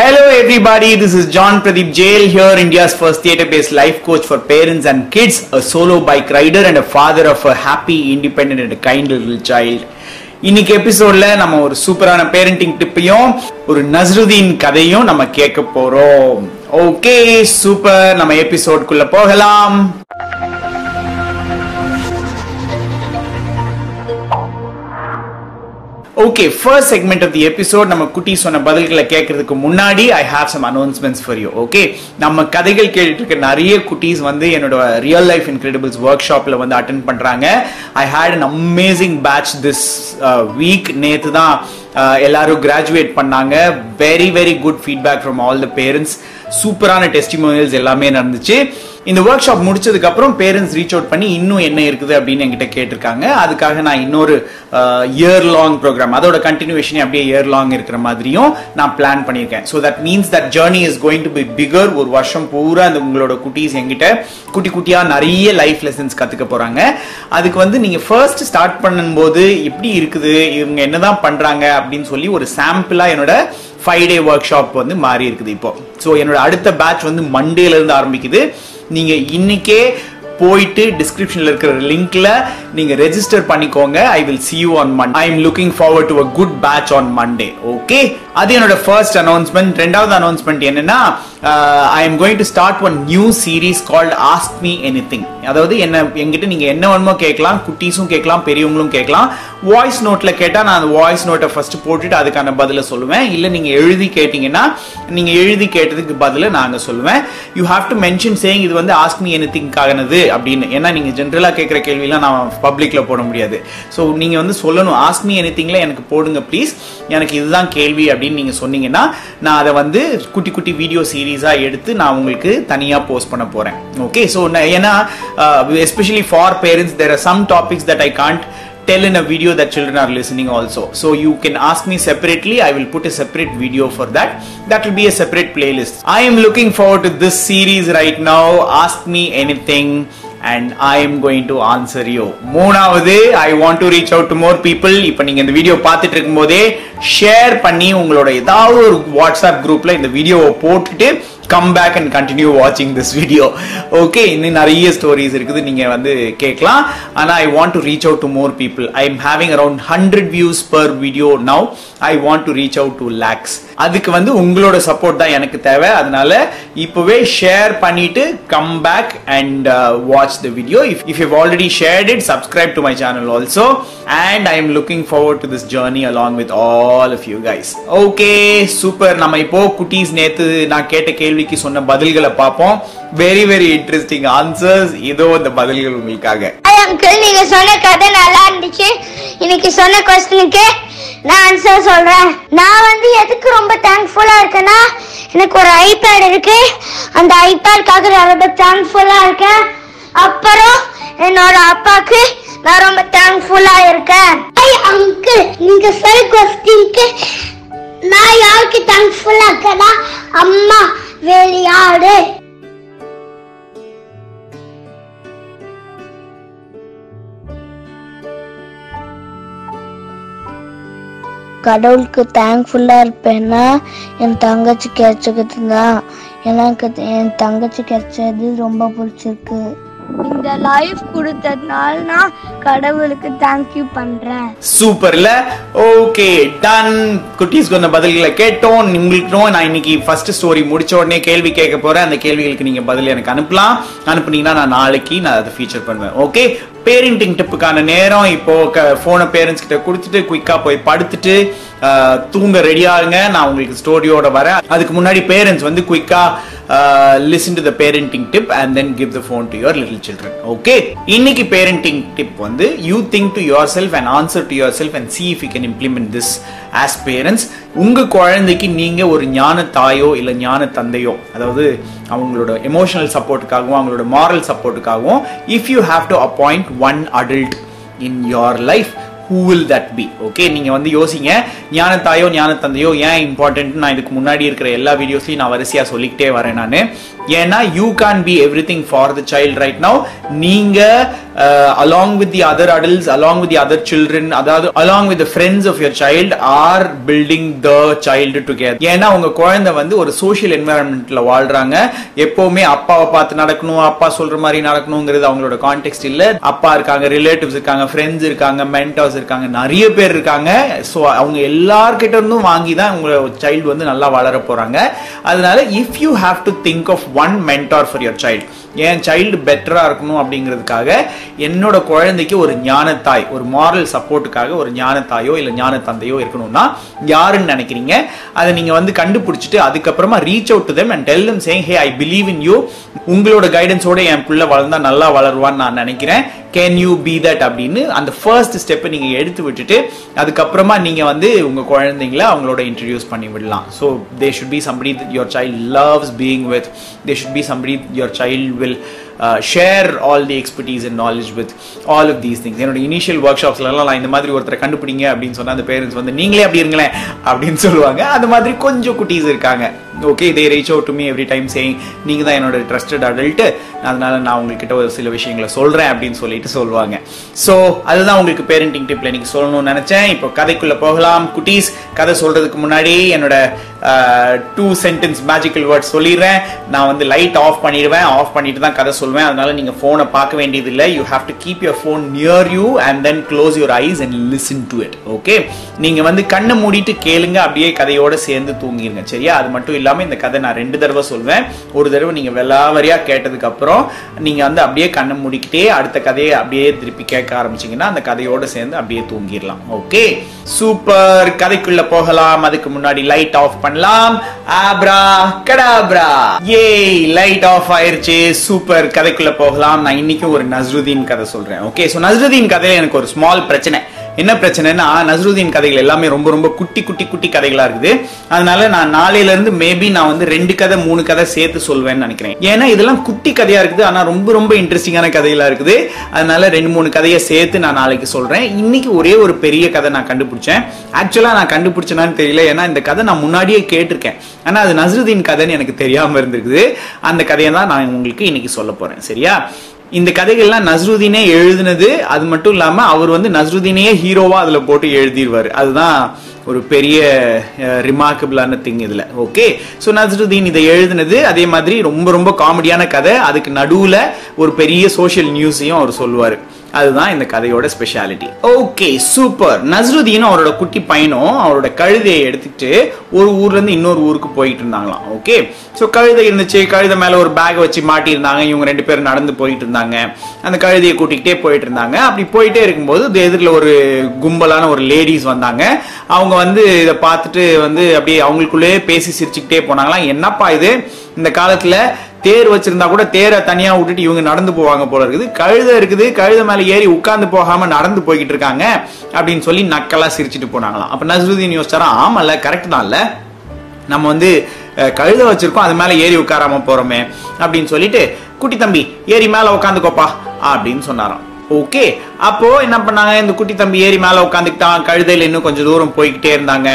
Hello everybody, this is John Pradeep Jail here, India's first theatre-based life coach for parents and kids, a solo bike rider and a father of a happy, independent and a kind little child. இன்னைக்கு எபிசோட்ல நம்ம ஒரு சூப்பரான parenting டிப்பையும் ஒரு நஸ்ருதீன் கதையும் நம்ம கேட்க போறோம் ஓகே சூப்பர் நம்ம எபிசோட்குள்ள போகலாம் okay first segment of the episode நம்ம குட்டி சொன்ன பதில்களை கேட்கறதுக்கு முன்னாடி I have some announcements for you okay நம்ம கதைகள் கேட்டுட்டு இருக்க நிறைய குட்டீஸ் வந்து என்னோட ரியல் லைஃப் இன்கிரெடிபிள்ஸ் ஒர்க் ஷாப்ல வந்து அட்டன் பண்றாங்க. I had an amazing batch this week நேற்று தான் uh, எல்லாரும் கிராஜுவேட் பண்ணாங்க. Very very good feedback from all the parents சூப்பரான டெஸ்டிமோனியல்ஸ் எல்லாமே நடந்துச்சு. இந்த ஒர்க் ஷாப் முடிச்சதுக்கு அப்புறம் பேரண்ட்ஸ் ரீச் அவுட் பண்ணி இன்னும் என்ன இருக்குது அப்படின்னு என்கிட்ட கேட்டிருக்காங்க. அதுக்காக நான் இன்னொரு இயர் லாங் ப்ரோக்ராம் அதோட கண்டினியூஷன் அப்படியே இயர் லாங் இருக்கிற மாதிரியும் நான் பிளான் பண்ணியிருக்கேன். So that means that journey is going to be bigger ஒரு வருஷம் பூரா அந்த உங்களோட குட்டீஸ் என்கிட்ட குட்டி குட்டியாக நிறைய லைஃப் லெசன்ஸ் கற்றுக்க போகிறாங்க அதுக்கு வந்து நீங்கள் ஃபர்ஸ்ட் ஸ்டார்ட் பண்ணும்போது எப்படி இருக்குது இவங்க என்னதான் பண்ணுறாங்க அப்படின்னு சொல்லி ஒரு சாம்பிளாக என்னோட ஃபைவ் டே ஒர்க் ஷாப் வந்து மாறி இருக்குது இப்போ. ஸோ என்னோட அடுத்த பேட்ச் வந்து மண்டேல இருந்து ஆரம்பிக்குது. நீங்க இன்னைக்கே போயிட்டு டிஸ்கிரிப்ஷன்ல இருக்கிற லிங்க்ல நீங்க ரெஜிஸ்டர் பண்ணிக்கோங்க. I will see you on Monday I am looking forward to a good batch on Monday okay அது என்னோட ஃபர்ஸ்ட் அனௌன்ஸ்மெண்ட் ரெண்டாவது அனௌன்ஸ்மெண்ட் என்னன்னா I am going to start one new series called ask me anything அதாவது என்ன எங்கிட்ட நீங்க என்ன வேணுமோ கேட்கலாம் குட்டீஸும் கேட்கலாம் பெரியவங்களும் கேட்கலாம். வாய்ஸ் நோட்ல கேட்டா நான் அந்த வாய்ஸ் நோட்டை ஃபர்ஸ்ட் போட்டுட்டு அதுக்கான பதில சொல்லுவேன். இல்ல நீங்க எழுதி கேட்டீங்கன்னா நீங்க எழுதி கேட்டதுக்கு பதில நாங்க சொல்லுவேன். You have to mention saying இது வந்து ஆஸ்க் மீ எனி திங்காகனது அப்படின்னு. ஏன்னா நீங்க ஜென்ரலா கேட்கிற கேள்வியெல்லாம் நான் பப்ளிக்ல போட முடியாது. ஸோ நீங்க வந்து சொல்லணும் ஆஸ்க் மீ எனி திங்ல எனக்கு போடுங்க ப்ளீஸ் எனக்கு இதுதான் கேள்வி அப்படின்னு நீங்க சொன்னீங்கன்னா நான் அதை வந்து குட்டி குட்டி வீடியோ சீரீஸா எடுத்து நான் உங்களுக்கு தனியா போஸ்ட் பண்ண போறேன் ஓகே ஸோ ஏன்னா especially for parents there are some topics that I can't tell in a video that children are listening also so you can ask me separately i will put a separate video for that that will be a separate playlist i am looking forward to this series right now ask me anything and I am going to answer you மூணாவது I want to reach out to more people இப்போ நீங்கள் இந்த video பார்த்துட்டு இருக்கும்போதே share பண்ணி உங்களோட ஏதாவது ஒரு வாட்ஸ்அப் குரூப்பில் இந்த வீடியோவை போட்டுட்டு கம் பேக் அண்ட் கண்டினியூ வாட்சிங் திஸ் வீடியோ ஓகே இன்னும் நிறைய ஸ்டோரிஸ் இருக்குது. நீங்கள் வந்து கேட்கலாம். ஆனால் I want to reach out to more people I am having around hundred views per video now I want to reach out to lakhs அதுக்கு வந்து உங்களோட சப்போர்ட் தான் எனக்கு தேவை. அதனால இப்பவே ஷேர் பண்ணிட்டு come back and watch the video if if you already shared it subscribe to my channel also and I am looking forward to this journey along with all of you guys okay super நம்ம இப்போ குட்டீஸ் நேத்து நான் கேட்ட கேள்விக்கு சொன்ன பதில்களை பார்ப்போம். வெரி வெரி இன்ட்ரெஸ்டிங் ஆன்சர்ஸ் இதோ இந்த பதில்கள் உங்களுக்காக. அங்கிள் நீங்க சொன்ன கதை நல்லா இருந்துச்சு. இன்னைக்கு சொன்ன கொஸ்டினுக்கு நான் ஆன்சர் சொல்றேன். நான் வந்து எதுக்கு ரொம்ப தேங்க்ஃபுல்லா இருக்கேன்னா எனக்கு ஒரு ஐபேட் இருக்கு. அந்த ஐபேட்காக நான் ரொம்ப தேங்க்ஃபுல்லா இருக்கேன். அப்புறம் என்னோட அப்பாக்கு நான் ரொம்ப தேங்க்ஃபுல்லா இருக்கேன். ஐ அங்கிள் நீங்க சொல் கொஸ்டினுக்கு நான் யாருக்கு தேங்க்ஃபுல்லா இருக்கேன்னா அம்மா வெளியாடு. கடவுளுக்கு தேங்க்ஃபுல்லாக இருப்பேன்னா என் தங்கச்சி கிடைச்சது தான் எனக்கு என் தங்கச்சி கிடைச்சது ரொம்ப பிடிச்சிருக்கு. இந்த லைஃப் கொடுத்ததுனால நான் கடவுளுக்கு தேங்க்யூ பண்றேன். சூப்பர்ல. ஓகே டன் குட்டீஸ் கொஞ்சம் பதில்களை கேட்டோம். உங்களுக்கும் நான் இன்னைக்கு ஃபர்ஸ்ட் ஸ்டோரி முடிச்ச உடனே கேள்வி கேட்க போறேன். அந்த கேள்விகளுக்கு நீங்க பதில் எனக்கு அனுப்பலாம். அனுப்புனீங்கன்னா நான் நாளைக்கு நான் அதை ஃபீச்சர் பண்ணுவேன். ஓகே பேரண்டிங் டிப்புக்கான நேரம். இப்போ போனை பேரண்ட்ஸ் கிட்ட கொடுத்துட்டு குயிக்காக போய் படுத்துட்டு தூங்க ரெடி ஆகுங்க நான் உங்களுக்கு ஸ்டோரியோட வரேன். அதுக்கு முன்னாடி பேரண்ட்ஸ் வந்து குயிக்கா listen to the parenting tip and then give the phone to your little children okay இன்னைக்கு பேரண்டிங் டிப் வந்து you think to yourself and answer to yourself and see if you can implement this as parents உங்க குழந்தைக்கு நீங்க ஒரு ஞான தாயோ இல்ல ஞான தந்தையோ அதாவது அவங்களோட எமோஷனல் சப்போர்ட்டுக்காகவும் அவங்களோட moral சப்போர்ட்டுக்காகவும் if you have to appoint one adult in your life who will that be okay நீங்கள் வந்து யோசிங்க. ஞானத்தாயோ ஞானத்தந்தையோ ஏன் இம்பார்ட்டன்ட் நான் இதுக்கு முன்னாடி இருக்கிற எல்லா வீடியோஸையும் நான் வரிசையாக சொல்லிக்கிட்டே வரேன் நான். ஏன்னா you can be everything for the child right now நீங்கள் along with the other adults along with the other children அதாவது along with friends of your child are building the child together ஏன்னா உங்கள் குழந்தை வந்து ஒரு சோஷியல் என்வாயன்மெண்ட்ல வாழ்கிறாங்க எப்போவுமே அப்பாவை பார்த்து நடக்கணும் அப்பா சொல்கிற மாதிரி நடக்கணுங்கிறது அவங்களோட கான்டெக்ட் இல்லை. அப்பா இருக்காங்க ரிலேட்டிவ்ஸ் இருக்காங்க ஃப்ரெண்ட்ஸ் இருக்காங்க மென்டர்ஸ் இருக்காங்க நிறைய பேர் இருக்காங்க. ஸோ அவங்க எல்லார்கிட்ட இருந்தும் வாங்கி தான் உங்க சைல்டு வந்து நல்லா வளர போறாங்க. அதனால if you have to think of one mentor for your child N child பெட்டரா இருக்கணும் அப்படிங்கிறதுக்காக என்னோட குழந்தைக்கு ஒரு ஞானத்தாய் ஒரு மாரல் சப்போர்ட்டுக்காக ஒரு ஞானத்தாயோ இல்லை ஞான தந்தையோ இருக்கணும்னா யாருன்னு நினைக்கிறீங்க? அதை நீங்க வந்து கண்டுபிடிச்சிட்டு அதுக்கப்புறமா reach out to them and tell them saying hey I believe in you உங்களோட கைடன்ஸோட என் பிள்ளை வளர்ந்தா நல்லா வளருவான்னு நான் நினைக்கிறேன். கேன் யூ பி தட் அப்படின்னு அந்த ஃபர்ஸ்ட் ஸ்டெப்பை நீங்கள் எடுத்து விட்டுட்டு அதுக்கப்புறமா நீங்கள் வந்து உங்கள் குழந்தைங்கள அவங்களோட இன்ட்ரடியூஸ் பண்ணி விடலாம். So they should be somebody your child loves being with they should be somebody your child will share all the expertise and knowledge with all of these things என்னோட இனிஷியல் ஒர்க் ஷாப்ஸ்லாம் நான் இந்த மாதிரி ஒருத்தரை கண்டுபிடிங்க அப்படின்னு சொன்னா அந்த பேரண்ட்ஸ் வந்து நீங்களே அப்படி இருங்களேன் அப்படின்னு சொல்லுவாங்க. அந்த மாதிரி கொஞ்சம் குட்டீஸ் இருக்காங்க. Okay they reach out to me every time saying நீங்கள் தான் என்னோட ட்ரஸ்டட் அடல்ட்டு அதனால் நான் உங்ககிட்ட ஒரு சில விஷயங்களை சொல்கிறேன் அப்படின்னு சொல்லிட்டு சொல்லுவாங்க ஸோ அதுதான் உங்களுக்கு பேரண்டிங் டிப்ல நீங்க சொல்லணும்னு நினச்சேன். இப்போ கதைக்குள்ளே போகலாம். குட்டீஸ் கதை சொல்கிறதுக்கு முன்னாடி என்னோட டூ சென்டென்ஸ் மேஜிக்கல் வேர்ட் சொல்லிடுறேன். நான் வந்து லைட் ஆஃப் பண்ணிடுவேன். ஆஃப் பண்ணிட்டு தான் கதை சொல்வேன். அதனால நீங்கள் ஃபோனை பார்க்க வேண்டியதில்லை. You have to keep your phone near you and then close your eyes and listen to it okay நீங்கள் வந்து கண்ணை மூடிட்டு கேளுங்க. அப்படியே கதையோட சேர்ந்து தூங்கிடுங்க சரியா? அது மட்டும் இல்லாமல் இந்த கதை நான் ரெண்டு தடவை சொல்வேன். ஒரு தடவை நீங்கள் வெள்ளாவரியாக கேட்டதுக்கப்புறம் நீங்கள் நீங்க வந்து அப்படியே கண்ணை மூடிக்கிட்டே அடுத்த கதையை அப்படியே திருப்பி கேட்க ஆரம்பிச்சீங்கன்னா அந்த கதையோட சேர்ந்து அப்படியே தூங்கிடலாம். ஓகே சூப்பர் கதைக்குள்ள போகலாம். அதுக்கு முன்னாடி லைட் ஆஃப் பண்ணலாம். ஆப்ரா கடாப்ரா ஏய் லைட் ஆஃப் ஆயிருச்சு. சூப்பர் கதைக்குள்ள போகலாம். நான் இன்னைக்கும் ஒரு நஸ்ருதீன் கதை சொல்றேன். ஓகே ஸோ நஸ்ருதீன் கதையில எனக்கு ஒரு ஸ்மால் பிரச்சனை. என்ன பிரச்சனைனா நஸ்ருதீன் கதைகள் எல்லாமே ரொம்ப ரொம்ப குட்டி குட்டி குட்டி கதைகளா இருக்குது. அதனால நான் நாளையில இருந்து மேபி நான் வந்து ரெண்டு கதை மூணு கதை சேர்த்து சொல்வேன்னு நினைக்கிறேன். ஏன்னா இதெல்லாம் குட்டி கதையா இருக்குது. ஆனா ரொம்ப ரொம்ப இன்ட்ரெஸ்டிங்கான கதைகளா இருக்குது. அதனால ரெண்டு மூணு கதையை சேர்த்து நான் நாளைக்கு சொல்றேன். இன்னைக்கு ஒரே ஒரு பெரிய கதை நான் கண்டுபிடிச்சேன். ஆக்சுவலா நான் கண்டுபிடிச்சேனான்னு தெரியல. ஏன்னா இந்த கதை நான் முன்னாடியே கேட்டிருக்கேன். ஆனா அது நஸ்ருதீன் கதைன்னு எனக்கு தெரியாம இருந்திருக்குது. அந்த கதையை தான் நான் உங்களுக்கு இன்னைக்கு சொல்ல போறேன். சரியா? இந்த கதைகள்லாம் நஸ்ருதீனே எழுதுனது அது மட்டும் இல்லாம அவர் வந்து நஸ்ருதீனையே ஹீரோவா அதுல போட்டு எழுதிடுவார் அதுதான் ஒரு பெரிய ரிமார்க்கபிளான திங் இதில். ஓகே ஸோ நஸ்ருதீன் இதை எழுதினது அதே மாதிரி ரொம்ப ரொம்ப காமெடியான கதை. அதுக்கு நடுவில் ஒரு பெரிய சோஷியல் நியூஸையும் அவர் சொல்லுவார். அதுதான் இந்த கதையோட ஸ்பெஷாலிட்டி ஓகே சூப்பர் நஸ்ருதீன் அவரோட குட்டி பையனும் அவரோட கழுதையை எடுத்துட்டு ஒரு ஊர்ல இருந்து இன்னொரு ஊருக்கு போயிட்டு இருந்தாங்களாம். ஓகே ஸோ கழுதை இருந்துச்சு. கழுதை மேல ஒரு பேக் வச்சு மாட்டி இருந்தாங்க இவங்க ரெண்டு பேரும் நடந்து போயிட்டு இருந்தாங்க. அந்த கழுதையை கூட்டிகிட்டே போயிட்டு இருந்தாங்க. அப்படி போயிட்டே இருக்கும்போது எதிரில் ஒரு கும்பலான ஒரு லேடிஸ் வந்தாங்க. அவங்க வந்து இதை பார்த்துட்டு வந்து அப்படியே அவங்களுக்குள்ளேயே பேசி சிரிச்சுக்கிட்டே போனாங்களாம். என்னப்பா இது? இந்த காலத்துல தேர் வச்சிருந்தா கூட தேரை தனியா விட்டுட்டு இவங்க நடந்து போவாங்க போல இருக்குது. கழுத இருக்குது. கழுத மேல ஏறி உட்கார்ந்து போகாம நடந்து போய்கிட்டு இருக்காங்க அப்படின்னு சொல்லி நக்கலா சிரிச்சிட்டு போனாங்களாம். அப்ப நசருதீன் யோசிச்சாரா ஆமால கரெக்ட் தான் இல்ல. நம்ம வந்து கழுத வச்சிருக்கோம். அது மேல ஏறி உட்காராம போறோமே. அப்படின்னு சொல்லிட்டு குட்டி தம்பி ஏறி மேல உட்காந்துக்கோப்பா. அப்படின்னு சொன்னாராம். ஓகே. அப்போ என்ன பண்ணாங்க? இந்த குட்டி தம்பி ஏறி மேல உட்காந்துக்கிட்டான். கழுதையில இன்னும் கொஞ்சம் தூரம் போய்கிட்டே இருந்தாங்க.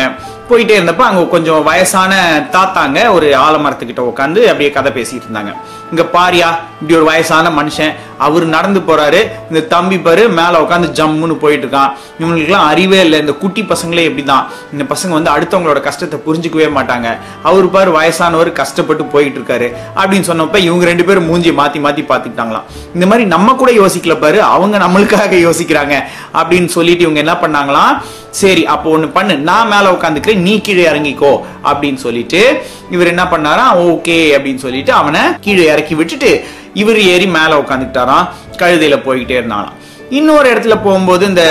போயிட்டே இருந்தப்ப அங்கே கொஞ்சம் வயசான தாத்தாங்க ஒரு ஆலமரத்துக்கிட்ட உட்காந்து அப்படியே கதை பேசிட்டு இருந்தாங்க. இங்க பாரியா இப்படி ஒரு வயசான மனுஷன் அவர் நடந்து போறாரு இந்த தம்பி பாரு மேல உட்காந்து ஜம்முன்னு போயிட்டு இருக்கான் இவங்களுக்குலாம் அறிவே இல்லை இந்த குட்டி பசங்களே எப்படிதான் இந்த பசங்க வந்து அடுத்தவங்களோட கஷ்டத்தை புரிஞ்சுக்கவே மாட்டாங்க. அவர் பாரு வயசானவர் கஷ்டப்பட்டு போயிட்டு இருக்காரு அப்படின்னு சொன்னப்ப இவங்க ரெண்டு பேரும் மூஞ்சி மாத்தி மாத்தி பாத்துக்கிட்டாங்களாம் இந்த மாதிரி நம்ம கூட யோசிக்கல பாரு அவங்க நம்மளுக்காக யோசிக்கிறாங்க அப்படின்னு சொல்லிட்டு இவங்க என்ன பண்ணாங்களாம்? சரி அப்போ ஒன்று பண்ணு. நான் மேலே உட்காந்துக்கிறேன் நீ கீழே இறங்கிக்கோ அப்படின்னு சொல்லிட்டு இவர் என்ன பண்ணாரா? ஓகே அப்படின்னு சொல்லிட்டு அவனை கீழே இறக்கி விட்டுட்டு இவர் ஏறி மேலே உட்காந்துக்கிட்டாராம் கழுதையில் போய்கிட்டே இருந்தாராம் இன்னொரு இடத்துல போகும்போது இந்த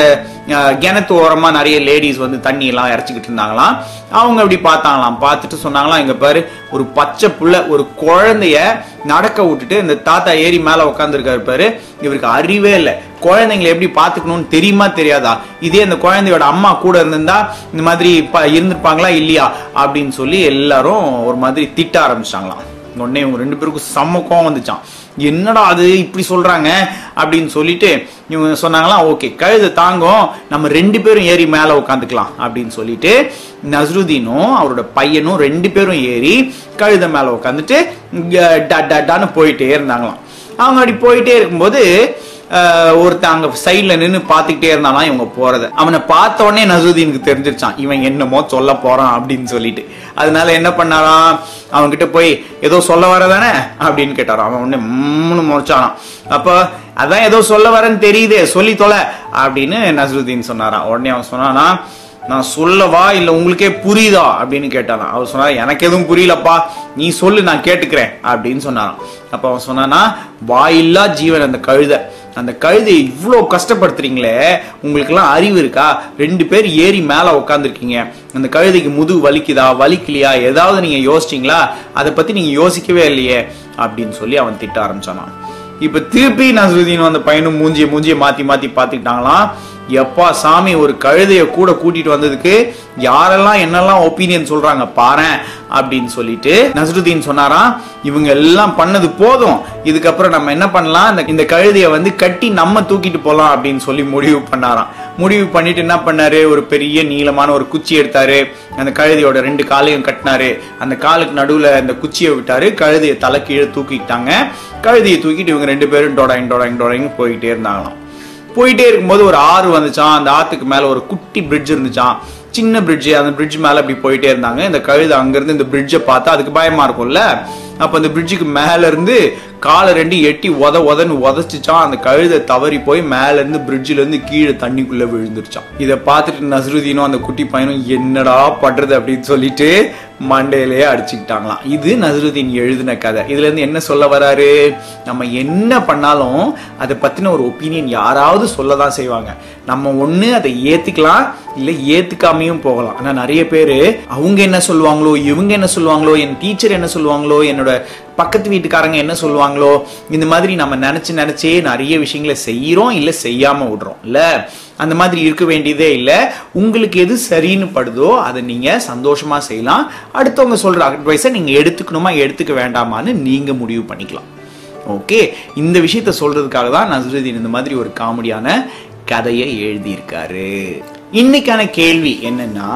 கிணத்து ஓரமாக நிறைய லேடிஸ் வந்து தண்ணி எல்லாம் இறச்சிக்கிட்டு இருந்தாங்களாம். அவங்க அப்படி பார்த்தாங்களாம். பார்த்துட்டு சொன்னாங்களாம் எங்கள் பாரு ஒரு பச்சை புள்ள ஒரு குழந்தைய நடக்க விட்டுட்டு இந்த தாத்தா ஏறி மேலே உட்காந்துருக்காரு பாரு. இவருக்கு அறிவே இல்லை. குழந்தைங்களை எப்படி பார்த்துக்கணும்னு தெரியுமா தெரியாதா? இதே அந்த குழந்தையோட அம்மா கூட இருந்திருந்தா இந்த மாதிரி இருந்திருப்பாங்களா இல்லையா? அப்படின்னு சொல்லி எல்லாரும் ஒரு மாதிரி திட்ட ஆரம்பிச்சிட்டாங்களாம் உடனே இவங்க ரெண்டு பேருக்கும் செம்ம கோவம் வந்துச்சான் என்னடா அது இப்படி சொல்றாங்க அப்படின்னு சொல்லிட்டு இவங்க சொன்னாங்களாம் ஓகே கழுதை தாங்கும். நம்ம ரெண்டு பேரும் ஏறி மேலே உட்காந்துக்கலாம் அப்படின்னு சொல்லிட்டு நஸ்ருதீனும் அவரோட பையனும் ரெண்டு பேரும் ஏறி கழுதை மேலே உட்காந்துட்டு டான்னு போயிட்டே இருந்தாங்களாம். அவங்க அப்படி போயிட்டே இருக்கும்போது ஒருத்தன் அங்க சைட்ல நின்னு பாத்துக்கிட்டே இருந்தாலாம் இவங்க போறத. அவனை பார்த்த உடனே நசுதீனுக்கு தெரிஞ்சிருச்சான் இவன் என்னமோ சொல்ல போறான் அப்படின்னு சொல்லிட்டு. அதனால என்ன பண்ணாராம்? அவன்கிட்ட போய் ஏதோ சொல்ல வரதானே? அப்படின்னு கேட்டாராம். அவன் உடனே மூணு முறைச்சானான் அப்ப அதான் ஏதோ சொல்ல வரேன்னு தெரியுதே சொல்லி தொலை அப்படின்னு நசுருதீன் சொன்னாராம். உடனே அவன் சொன்னானா நான் சொல்லவா இல்ல உங்களுக்கே புரியுதா? அப்படின்னு கேட்டானா அவர் சொன்னார் எனக்கு எதுவும் புரியலப்பா நீ சொல்லு நான் கேட்டுக்கிறேன் அப்படின்னு சொன்னாராம். அப்ப அவன் சொன்னானா வாயில்லா ஜீவன் அந்த கழுதை அந்த கழுதையை இவ்வளோ கஷ்டப்படுத்துறீங்களே உங்களுக்கெல்லாம் அறிவு இருக்கா? ரெண்டு பேர் ஏறி மேலே உட்காந்துருக்கீங்க அந்த கழுதைக்கு முதுகு வலிக்குதா? வலிக்கலையா? ஏதாவது நீங்கள் யோசிச்சிங்களா? அதை பற்றி நீங்கள் யோசிக்கவே இல்லையே அப்படின்னு சொல்லி அவன் திட்ட ஆரம்பிச்சானான். இப்போ திருப்பி நசருதீன் அந்த பையனும் மூஞ்சியை மூஞ்சியை மாற்றி மாற்றி பார்த்துக்கிட்டாங்களாம் எப்பா சாமி ஒரு கழுதையை கூட கூட்டிட்டு வந்ததுக்கு யாரெல்லாம் என்னெல்லாம் ஒப்பீனியன் சொல்றாங்க பாரு அப்படின்னு சொல்லிட்டு நசருதீன் சொன்னாராம் இவங்க எல்லாம் பண்ணது போதும். இதுக்கப்புறம் நம்ம என்ன பண்ணலாம்? இந்த இந்த வந்து கட்டி நம்ம தூக்கிட்டு போலாம் அப்படின்னு சொல்லி முடிவு பண்ணாராம். முடிவு பண்ணிட்டு என்ன பண்ணாரு? ஒரு பெரிய நீளமான ஒரு குச்சி எடுத்தாரு. அந்த கழுதையோட ரெண்டு காலையும் கட்டினாரு. அந்த காலுக்கு நடுவுல அந்த குச்சியை விட்டாரு. கழுதையை தலை கீழே தூக்கிட்டாங்க. கழுதையை தூக்கிட்டு இவங்க ரெண்டு பேரும் டொடாயிங் டொடாயிங் டொடாயிங் போயிட்டே இருந்தாங்களாம். போயிட்டே இருக்கும்போது ஒரு ஆறு வந்துச்சான் அந்த ஆத்துக்கு மேல ஒரு குட்டி பிரிட்ஜ் இருந்துச்சான் சின்ன பிரிட்ஜ் அந்த பிரிட்ஜ் மேல அப்படி போயிட்டே இருந்தாங்க. இந்த கழுதை அங்கிருந்து இந்த பிரிட்ஜை பார்த்தா அதுக்கு பயமா இருக்கும்ல. அப்ப அந்த பிரிட்ஜுக்கு மேல இருந்து காலை ரெண்டு எட்டி உத உதன்னு உதச்சிச்சான். அந்த கழுதை தவறி போய் மேலேருந்து பிரிட்ஜிலேருந்து கீழே தண்ணிக்குள்ளே விழுந்துருச்சான். இதை பார்த்துட்டு நஸ்ருதீனும் அந்த குட்டி பையனும் என்னடா படுறது அப்படின்னு சொல்லிட்டு மண்டையிலேயே அடிச்சுக்கிட்டாங்களாம். இது நஸ்ருதீன் எழுதின கதை. இதுல இருந்து என்ன சொல்ல வராரு? நம்ம என்ன பண்ணாலும் அதை பத்தின ஒரு ஒப்பீனியன் யாராவது சொல்ல தான் செய்வாங்க. நம்ம ஒண்ணு அதை ஏத்துக்கலாம் இல்ல ஏத்துக்காமையும் போகலாம். ஆனா நிறைய பேர் அவங்க என்ன சொல்லுவாங்களோ இவங்க என்ன சொல்லுவாங்களோ என் டீச்சர் என்ன சொல்லுவாங்களோ என்னோட பக்கத்து வீட்டுக்காரங்க என்ன சொல்லுவாங்களோ இந்த மாதிரி நம்ம நினச்சி நினச்சே நிறைய விஷயங்களை செய்கிறோம் இல்லை செய்யாமல் விடுறோம். இல்லை அந்த மாதிரி இருக்க வேண்டியதே இல்லை. உங்களுக்கு எது சரின்னு படுதோ அதை நீங்கள் சந்தோஷமாக செய்யலாம். அடுத்தவங்க சொல்கிற அட்வைஸை நீங்கள் எடுத்துக்கணுமா எடுத்துக்க வேண்டாமான்னு நீங்கள் முடிவு பண்ணிக்கலாம். ஓகே இந்த விஷயத்த சொல்கிறதுக்காக தான் நஸ்ருதீன் இந்த மாதிரி ஒரு காமெடியான கதையை எழுதியிருக்காரு. இன்னைக்கான கேள்வி என்னன்னா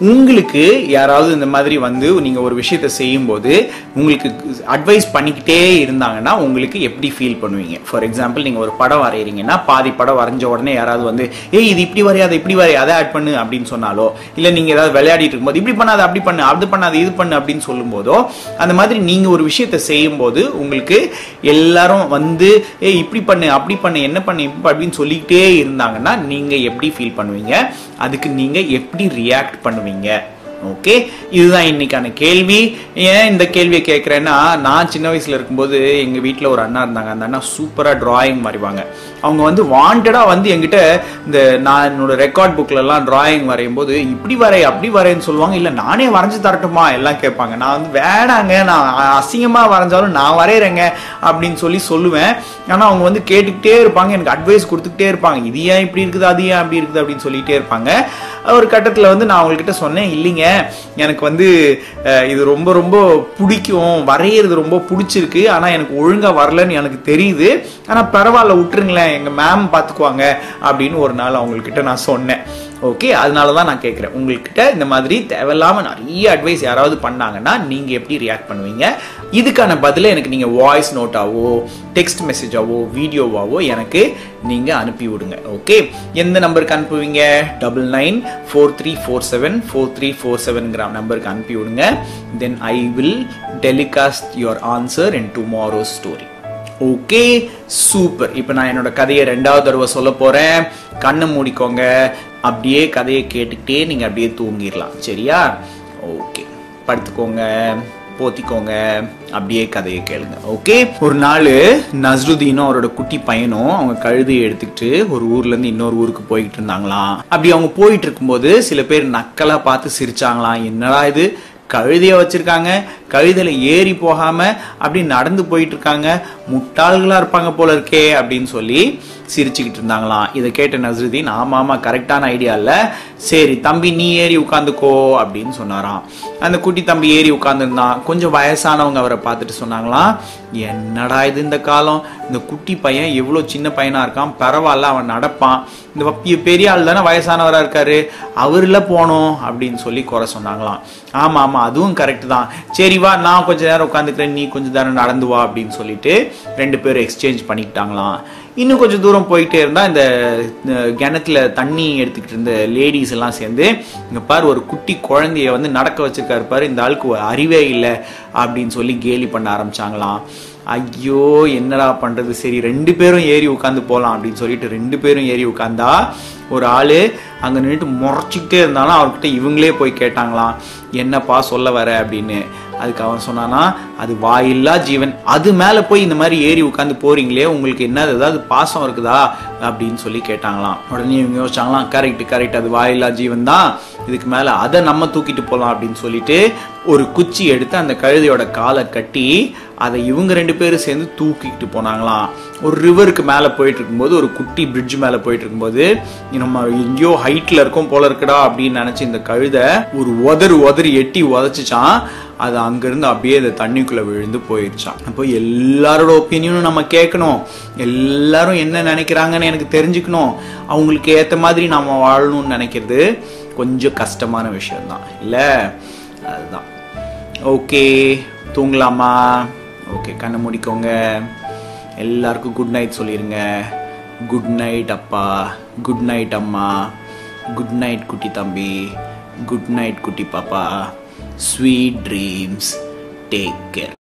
உங்களுக்கு யாராவது இந்த மாதிரி வந்து நீங்கள் ஒரு விஷயத்த செய்யும்போது உங்களுக்கு அட்வைஸ் பண்ணிக்கிட்டே இருந்தாங்கன்னா உங்களுக்கு எப்படி ஃபீல் பண்ணுவீங்க? ஃபார் எக்ஸாம்பிள் நீங்கள் ஒரு படம் வரைகிறீங்கன்னா பாதி படம் வரைஞ்ச உடனே யாராவது வந்து ஏய் இது இப்படி வரையாத இப்படி வரைய அதை ஆட் பண்ணு அப்படின்னு சொன்னாலோ இல்லை நீங்கள் ஏதாவது விளையாடிட்டு இருக்கும்போது இப்படி பண்ணாது அப்படி பண்ணு அது பண்ணாது இது பண்ணு அப்படின்னு சொல்லும்போதோ அந்த மாதிரி நீங்கள் ஒரு விஷயத்த செய்யும்போது உங்களுக்கு எல்லாரும் வந்து ஏய் இப்படி பண்ணு அப்படி பண்ணு என்ன பண்ணு அப்படின்னு சொல்லிக்கிட்டே இருந்தாங்கன்னா நீங்கள் எப்படி ஃபீல் பண்ணுவீங்க? அதுக்கு நீங்கள் எப்படி ரியாக்ட் பண்ணுவீங்க? ஓகே இதுதான் இன்னைக்கான கேள்வி. ஏன் இந்த கேள்வியை கேட்குறேன்னா நான் சின்ன வயசுல இருக்கும்போது எங்க வீட்டில் ஒரு அண்ணா இருந்தாங்க. அந்த அண்ணா சூப்பரா டிராயிங் வரைவாங்க அவங்க வந்து வாண்டடாக வந்து என்கிட்ட இந்த நான் என்னோட ரெக்கார்ட் புக்கிலலாம் ட்ராயிங் டிராயிங் வரையும் போது இப்படி வரை அப்படி வரைன்னு சொல்லுவாங்க. இல்லை நானே வரைஞ்சி தரட்டுமா? எல்லாம் கேட்பாங்க. நான் வந்து வேணாங்க நான் அசிங்கமாக வரைஞ்சாலும் நான் வரைகிறேங்க அப்படின்னு சொல்லி சொல்லுவேன். ஆனால் அவங்க வந்து கேட்டுக்கிட்டே இருப்பாங்க எனக்கு அட்வைஸ் கொடுத்துக்கிட்டே இருப்பாங்க. இது ஏன் இப்படி இருக்குது? அது ஏன் அப்படி இருக்குது? அப்படின்னு சொல்லிகிட்டே இருப்பாங்க. ஒரு கட்டத்தில் வந்து நான் அவங்கக்கிட்ட சொன்னேன் இல்லைங்க எனக்கு வந்து இது ரொம்ப ரொம்ப பிடிக்கும். வரைகிறது ரொம்ப பிடிச்சிருக்கு. ஆனால் எனக்கு ஒழுங்காக வரலன்னு எனக்கு தெரியுது. ஆனால் பரவாயில்ல விட்டுருங்களேன். எங்கள் மேம் பார்த்துக்குவாங்க அப்படின்னு ஒரு நாள் அவங்கக்கிட்ட நான் சொன்னேன். ஓகே அதனால தான் நான் கேட்குறேன் உங்கள்கிட்ட இந்த மாதிரி தேவையில்லாமல் நிறைய அட்வைஸ் யாராவது பண்ணாங்கன்னா நீங்கள் எப்படி ரியாக்ட் பண்ணுவீங்க? இதுக்கான பதிலை எனக்கு நீங்கள் வாய்ஸ் நோட்டாவோ டெக்ஸ்ட் மெசேஜாவோ வீடியோவாவோ எனக்கு நீங்கள் அனுப்பி விடுங்க. ஓகே எந்த நம்பருக்கு அனுப்புவீங்க? Double nine four three four seven four three four செவன்கிற நம்பருக்கு அனுப்பி விடுங்க. Then I will telecast your answer in tomorrow story okay super இப்போ நான் என்னோட கதையை ரெண்டாவது தடவை சொல்ல போகிறேன் கண்ணை மூடிக்கோங்க. அப்படியே கதையை கேட்டுக்கிட்டே நீங்கள் அப்படியே தூங்கிடலாம். சரியா? ஓகே படுத்துக்கோங்க போத்திக்கோங்க. அப்படியே கதையை கேளுங்க. ஓகே ஒரு நாள் நஸ்ருதீனும் அவரோட குட்டி பையனும் அவங்க கழுதையை எடுத்துக்கிட்டு ஒரு ஊர்ல இருந்து இன்னொரு ஊருக்கு போய்கிட்டு இருந்தாங்களாம். அப்படி அவங்க போயிட்டு இருக்கும்போது சில பேர் நக்கலா பார்த்து சிரிச்சாங்களாம். என்னடா இது? கழுதையை வச்சிருக்காங்க. கழுதையில ஏறி போகாம அப்படி நடந்து போயிட்டு இருக்காங்க. முட்டாள்களா இருப்பாங்க போல இருக்கே அப்படின்னு சொல்லி சிரிச்சுக்கிட்டு இருந்தாங்களாம். இதை கேட்ட நஸ்ருதீன் ஆமா ஆமா கரெக்டான ஐடியா இல்ல. சரி தம்பி நீ ஏறி உட்காந்துக்கோ அப்படின்னு சொன்னாராம். அந்த குட்டி தம்பி ஏறி உட்காந்துருந்தான் கொஞ்சம் வயசானவங்க அவரை பார்த்துட்டு சொன்னாங்களாம் என்னடா இது இந்த காலம்? இந்த குட்டி பையன் எவ்வளோ சின்ன பையனா இருக்கான். பரவாயில்ல அவன் நடப்பான். இந்த பெரிய ஆள் தானே வயசானவரா இருக்காரு. அவர்ல போனோம் அப்படின்னு சொல்லி குறை சொன்னாங்களாம். ஆமா ஆமா அதுவும் கரெக்ட் தான். சரி வா நான் கொஞ்ச நேரம் உட்காந்துக்கிறேன். நீ கொஞ்ச நேரம் நடந்து வா அப்படின்னு சொல்லிட்டு ரெண்டு பேரும் எக்ஸ்சேஞ்ச் பண்ணிக்கிட்டாங்களாம். இன்னும் கொஞ்சம் தூரம் போயிட்டே இருந்தா இந்த கிணத்துல தண்ணி எடுத்துக்கிட்டு இருந்த லேடிஸ் எல்லாம் சேர்ந்து இங்கே பாரு ஒரு குட்டி குழந்தைய வந்து நடக்க வச்சிருக்காரு பாரு இந்த ஆளுக்கு ஒரு அறிவே இல்லை அப்படின்னு சொல்லி கேலி பண்ண ஆரம்பிச்சாங்களாம். ஐயோ என்னடா பண்ணுறது சரி ரெண்டு பேரும் ஏறி உட்காந்து போகலாம் அப்படின்னு சொல்லிட்டு ரெண்டு பேரும் ஏறி உட்காந்தா ஒரு ஆள் அங்கே நின்றுட்டு முறைச்சிக்கிட்டே இருந்தாலும் அவர்கிட்ட இவங்களே போய் கேட்டாங்களாம் என்னப்பா சொல்ல வர? அப்படின்னு. அதுக்கு அவன் சொன்னானா அது வாயில்லா ஜீவன். அது மேலே போய் இந்த மாதிரி ஏறி உட்காந்து போறீங்களே உங்களுக்கு என்ன ஏதாவது பாசம் இருக்குதா? அப்படின்னு சொல்லி கேட்டாங்களாம். உடனே இவங்க யோசிச்சாங்களாம் கரெக்ட் கரெக்ட் அது வாயில்லா ஜீவன் தான் இதுக்கு மேலே அதை நம்ம தூக்கிட்டு போகலாம் அப்படின்னு சொல்லிட்டு ஒரு குச்சி எடுத்து அந்த கழுதையோட காலை கட்டி அதை இவங்க ரெண்டு பேரும் சேர்ந்து தூக்கிக்கிட்டு போனாங்களாம் ஒரு ரிவருக்கு மேலே போயிட்டு இருக்கும்போது ஒரு குட்டி பிரிட்ஜ் மேலே போயிட்டு இருக்கும்போது நம்ம எங்கேயோ ஹைட்டில் இருக்கோம் போல இருக்குடா அப்படின்னு நினச்சி இந்த கழுதை ஒரு உதறு உதறி எட்டி உதச்சிச்சான். அது அங்கேருந்து அப்படியே அந்த தண்ணிக்குள்ளே விழுந்து போயிடுச்சான் அப்போ எல்லாரோட ஒப்பீனியனும் நம்ம கேட்கணும். எல்லாரும் என்ன நினைக்கிறாங்கன்னு எனக்கு தெரிஞ்சுக்கணும். அவங்களுக்கு ஏற்ற மாதிரி நம்ம வாழணும்னு நினைக்கிறது கொஞ்சம் கஷ்டமான விஷயம்தான். இல்லை? அதுதான். ஓகே. தூங்கலாமா? ஓகே கண்ணை முடிக்கோங்க. எல்லாருக்கும் குட் நைட் சொல்லிடுங்க குட் நைட் அப்பா. குட் நைட் அம்மா. குட் நைட் குட்டி தம்பி. குட் நைட் குட்டி பாப்பா. Sweet dreams take care